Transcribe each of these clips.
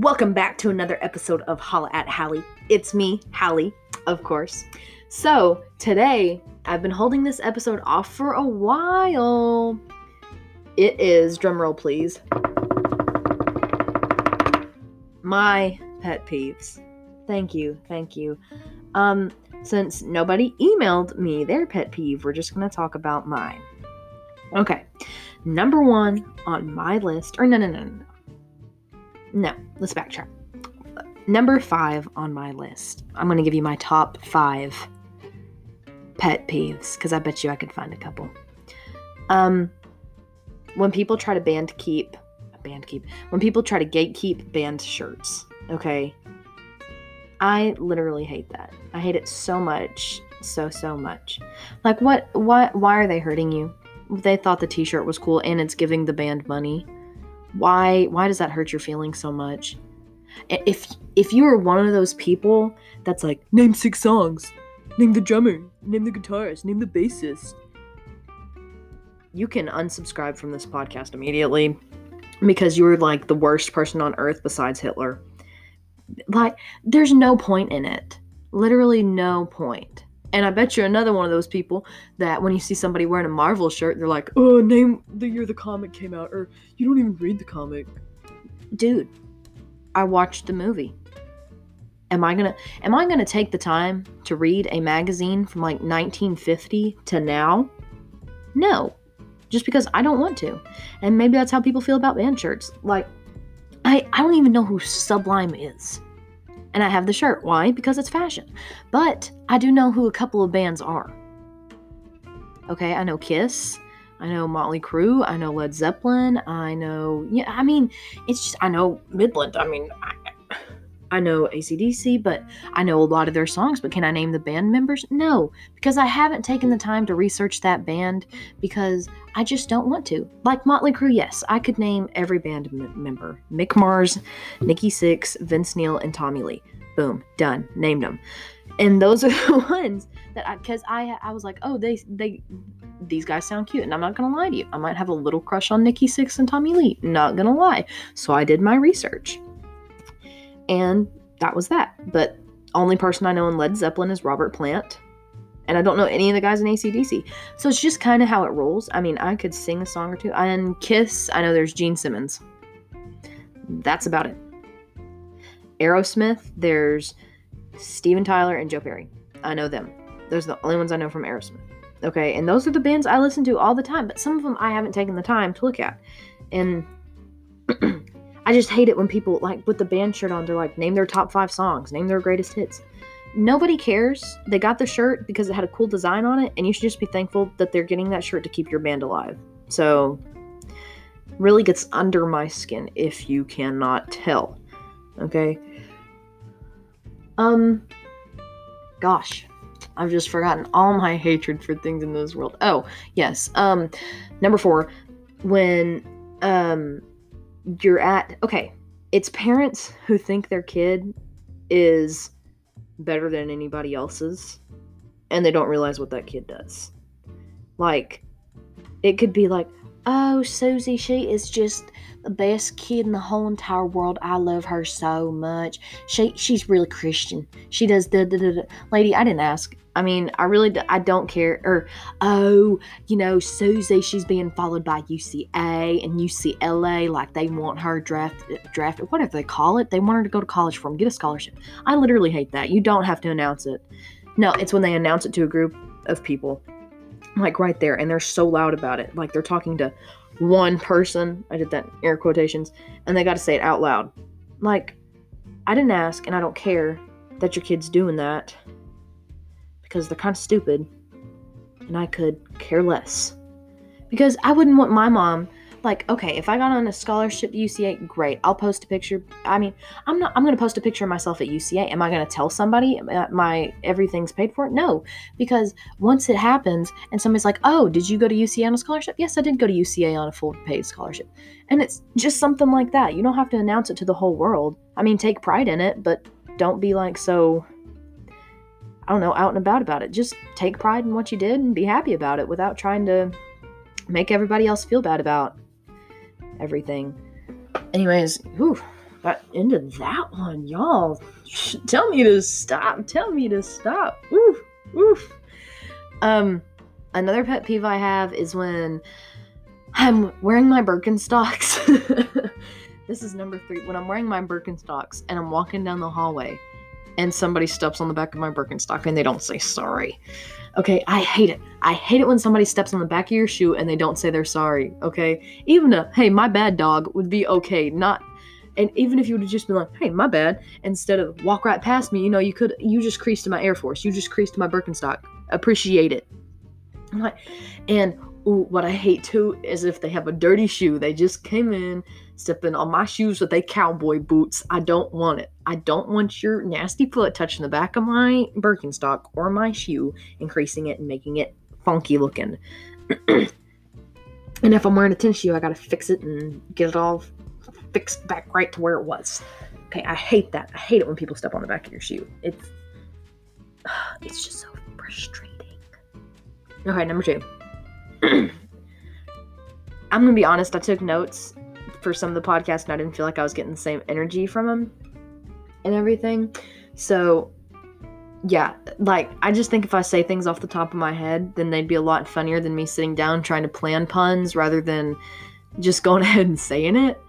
Welcome back to another episode of Holla at Hallie. It's me, Hallie, of course. So, today I've been holding this episode off for a while. It is, drumroll please, my pet peeves. Thank you, thank you. Um, since nobody emailed me their pet peeve, we're just gonna talk about mine. Okay, number one on my list, or no, no, no, no, no, let's backtrack. Number five on my list. I'm gonna give you my top five pet peeves because I bet you I could find a couple. Um, when people try to band keep, band keep, when people try to gatekeep band shirts, okay, I literally hate that. I hate it so much, so so much. Like, what? What? Why are they hurting you? They thought the T-shirt was cool and it's giving the band money. Why? Why does that hurt your feelings so much? If if you are one of those people that's like, name six songs, name the drummer, name the guitarist, name the bassist, you can unsubscribe from this podcast immediately because you're like the worst person on earth besides Hitler. Like, there's no point in it. Literally, no point. And I bet you're another one of those people that when you see somebody wearing a Marvel shirt, they're like, oh, name the year the comic came out, or you don't even read the comic. Dude, I watched the movie. Am I gonna am I gonna take the time to read a magazine from like 1950 to now? No. Just because I don't want to. And maybe that's how people feel about band shirts. Like, I, I don't even know who Sublime is and I have the shirt. Why? Because it's fashion. But I do know who a couple of bands are. Okay, I know Kiss. I know Motley Crue. I know Led Zeppelin. I know, yeah, I mean, it's just, I know Midland. I mean, I, I know ACDC, but I know a lot of their songs. But can I name the band members? No, because I haven't taken the time to research that band because I just don't want to. Like Motley Crue, yes, I could name every band m- member Mick Mars, Nikki Sixx, Vince Neil, and Tommy Lee. Boom, done, named them. And those are the ones that I, because I, I was like, oh, they, they, these guys sound cute. And I'm not gonna lie to you, I might have a little crush on Nikki Sixx and Tommy Lee. Not gonna lie. So I did my research and that was that. But only person I know in Led Zeppelin is Robert Plant. And I don't know any of the guys in ACDC. So it's just kind of how it rolls. I mean, I could sing a song or two. And Kiss, I know there's Gene Simmons. That's about it. Aerosmith, there's Steven Tyler and Joe Perry. I know them. Those are the only ones I know from Aerosmith. Okay, and those are the bands I listen to all the time, but some of them I haven't taken the time to look at. And I just hate it when people like with the band shirt on, they're like, name their top five songs, name their greatest hits. Nobody cares. They got the shirt because it had a cool design on it, and you should just be thankful that they're getting that shirt to keep your band alive. So, really gets under my skin if you cannot tell. Okay? Um, gosh, I've just forgotten all my hatred for things in this world. Oh, yes. Um, number four, when, um, you're at okay it's parents who think their kid is better than anybody else's and they don't realize what that kid does. Like it could be like oh susie she is just the best kid in the whole entire world i love her so much she she's really christian she does the, the, the, lady i didn't ask I mean, I really I don't care. Or oh, you know, Susie, she's being followed by UCA and UCLA, like they want her draft draft whatever they call it. They want her to go to college for them, get a scholarship. I literally hate that. You don't have to announce it. No, it's when they announce it to a group of people, like right there, and they're so loud about it, like they're talking to one person. I did that air quotations, and they got to say it out loud. Like, I didn't ask, and I don't care that your kid's doing that because they're kind of stupid and I could care less. Because I wouldn't want my mom like okay, if I got on a scholarship to UCA, great. I'll post a picture. I mean, I'm not I'm going to post a picture of myself at UCA. Am I going to tell somebody my everything's paid for? No, because once it happens and somebody's like, "Oh, did you go to UCA on a scholarship?" Yes, I did go to UCA on a full paid scholarship. And it's just something like that. You don't have to announce it to the whole world. I mean, take pride in it, but don't be like so I don't know, out and about about it. Just take pride in what you did and be happy about it without trying to make everybody else feel bad about everything. Anyways, whew, got into that one, y'all. Tell me to stop. Tell me to stop. Oof, oof. Um, another pet peeve I have is when I'm wearing my Birkenstocks. this is number three. When I'm wearing my Birkenstocks and I'm walking down the hallway and somebody steps on the back of my Birkenstock and they don't say sorry. Okay, I hate it. I hate it when somebody steps on the back of your shoe and they don't say they're sorry. Okay, even a hey, my bad dog would be okay. Not, and even if you would have just been like, hey, my bad, instead of walk right past me, you know, you could, you just creased my Air Force. You just creased my Birkenstock. Appreciate it. Like, and ooh, what I hate too is if they have a dirty shoe. They just came in, stepping on my shoes with a cowboy boots. I don't want it. I don't want your nasty foot touching the back of my Birkenstock or my shoe, increasing it and making it funky looking. and if I'm wearing a tennis shoe, I gotta fix it and get it all fixed back right to where it was. Okay, I hate that. I hate it when people step on the back of your shoe. It's it's just so frustrating. Okay, number two. I'm gonna be honest. I took notes for some of the podcast, and I didn't feel like I was getting the same energy from them and everything. So, yeah, like I just think if I say things off the top of my head, then they'd be a lot funnier than me sitting down trying to plan puns rather than just going ahead and saying it.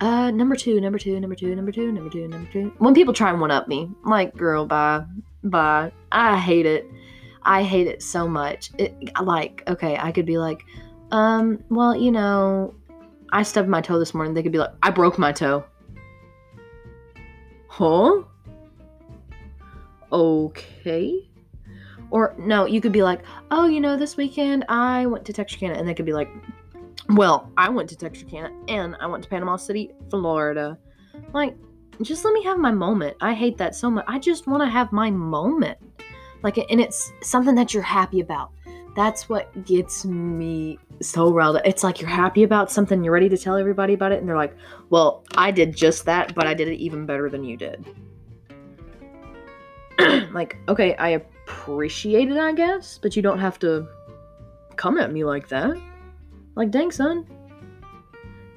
Uh, number two, number two, number two, number two, number two, number two. When people try and one up me, I'm like, girl, bye, bye. I hate it. I hate it so much. It, like, okay, I could be like, um, well, you know, I stubbed my toe this morning. They could be like, I broke my toe. Huh? Okay. Or no, you could be like, oh, you know, this weekend I went to Texarkana, and they could be like, well, I went to Texarkana and I went to Panama City, Florida. Like, just let me have my moment. I hate that so much. I just want to have my moment. Like, and it's something that you're happy about. That's what gets me so riled up. It's like you're happy about something, you're ready to tell everybody about it, and they're like, well, I did just that, but I did it even better than you did. like, okay, I appreciate it, I guess, but you don't have to come at me like that. Like, dang, son.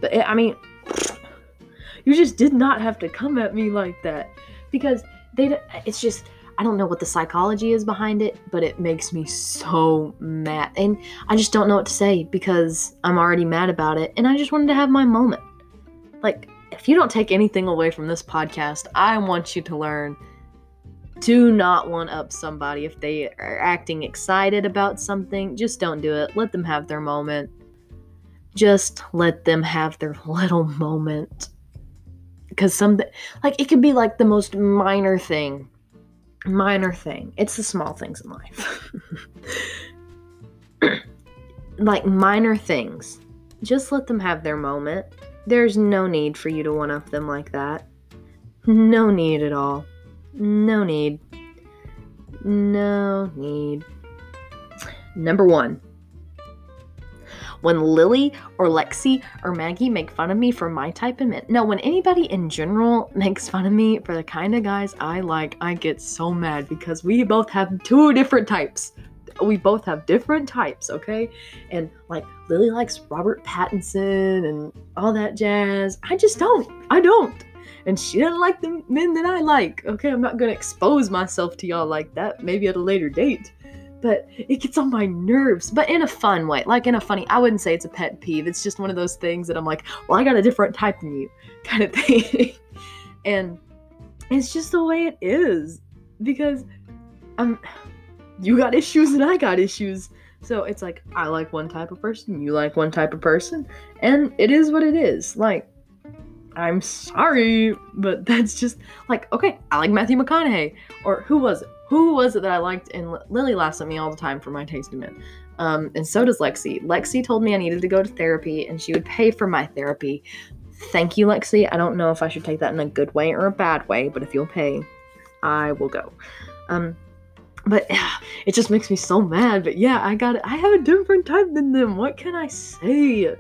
But, eh, I mean, you just did not have to come at me like that. Because they, it's just, I don't know what the psychology is behind it, but it makes me so mad. And I just don't know what to say because I'm already mad about it. And I just wanted to have my moment. Like, if you don't take anything away from this podcast, I want you to learn do not one up somebody if they are acting excited about something. Just don't do it. Let them have their moment. Just let them have their little moment. Because something, like, it could be like the most minor thing minor thing. It's the small things in life. like minor things. Just let them have their moment. There's no need for you to one up them like that. No need at all. No need. No need. Number one when Lily or Lexi or Maggie make fun of me for my type of men. No, when anybody in general makes fun of me for the kind of guys I like, I get so mad because we both have two different types. We both have different types, okay? And like Lily likes Robert Pattinson and all that jazz. I just don't. I don't and she doesn't like the men that I like. Okay, I'm not gonna expose myself to y'all like that. Maybe at a later date but it gets on my nerves, but in a fun way. Like in a funny, I wouldn't say it's a pet peeve. It's just one of those things that I'm like, well, I got a different type than you kind of thing. and it's just the way it is because I'm you got issues and I got issues. So it's like I like one type of person, you like one type of person, and it is what it is. Like I'm sorry, but that's just like okay, I like Matthew McConaughey or who was it? Who was it that I liked? And Lily laughs at me all the time for my taste in men. Um, and so does Lexi. Lexi told me I needed to go to therapy and she would pay for my therapy. Thank you, Lexi. I don't know if I should take that in a good way or a bad way, but if you'll pay, I will go. Um, but yeah, it just makes me so mad. But yeah, I got it. I have a different type than them. What can I say?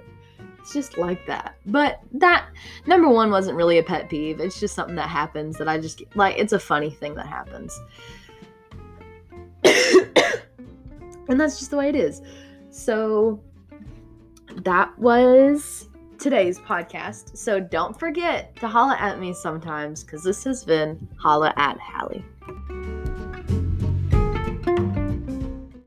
It's just like that. But that number one wasn't really a pet peeve. It's just something that happens that I just like. It's a funny thing that happens. And that's just the way it is. So that was today's podcast. So don't forget to holla at me sometimes because this has been Holla at Hallie.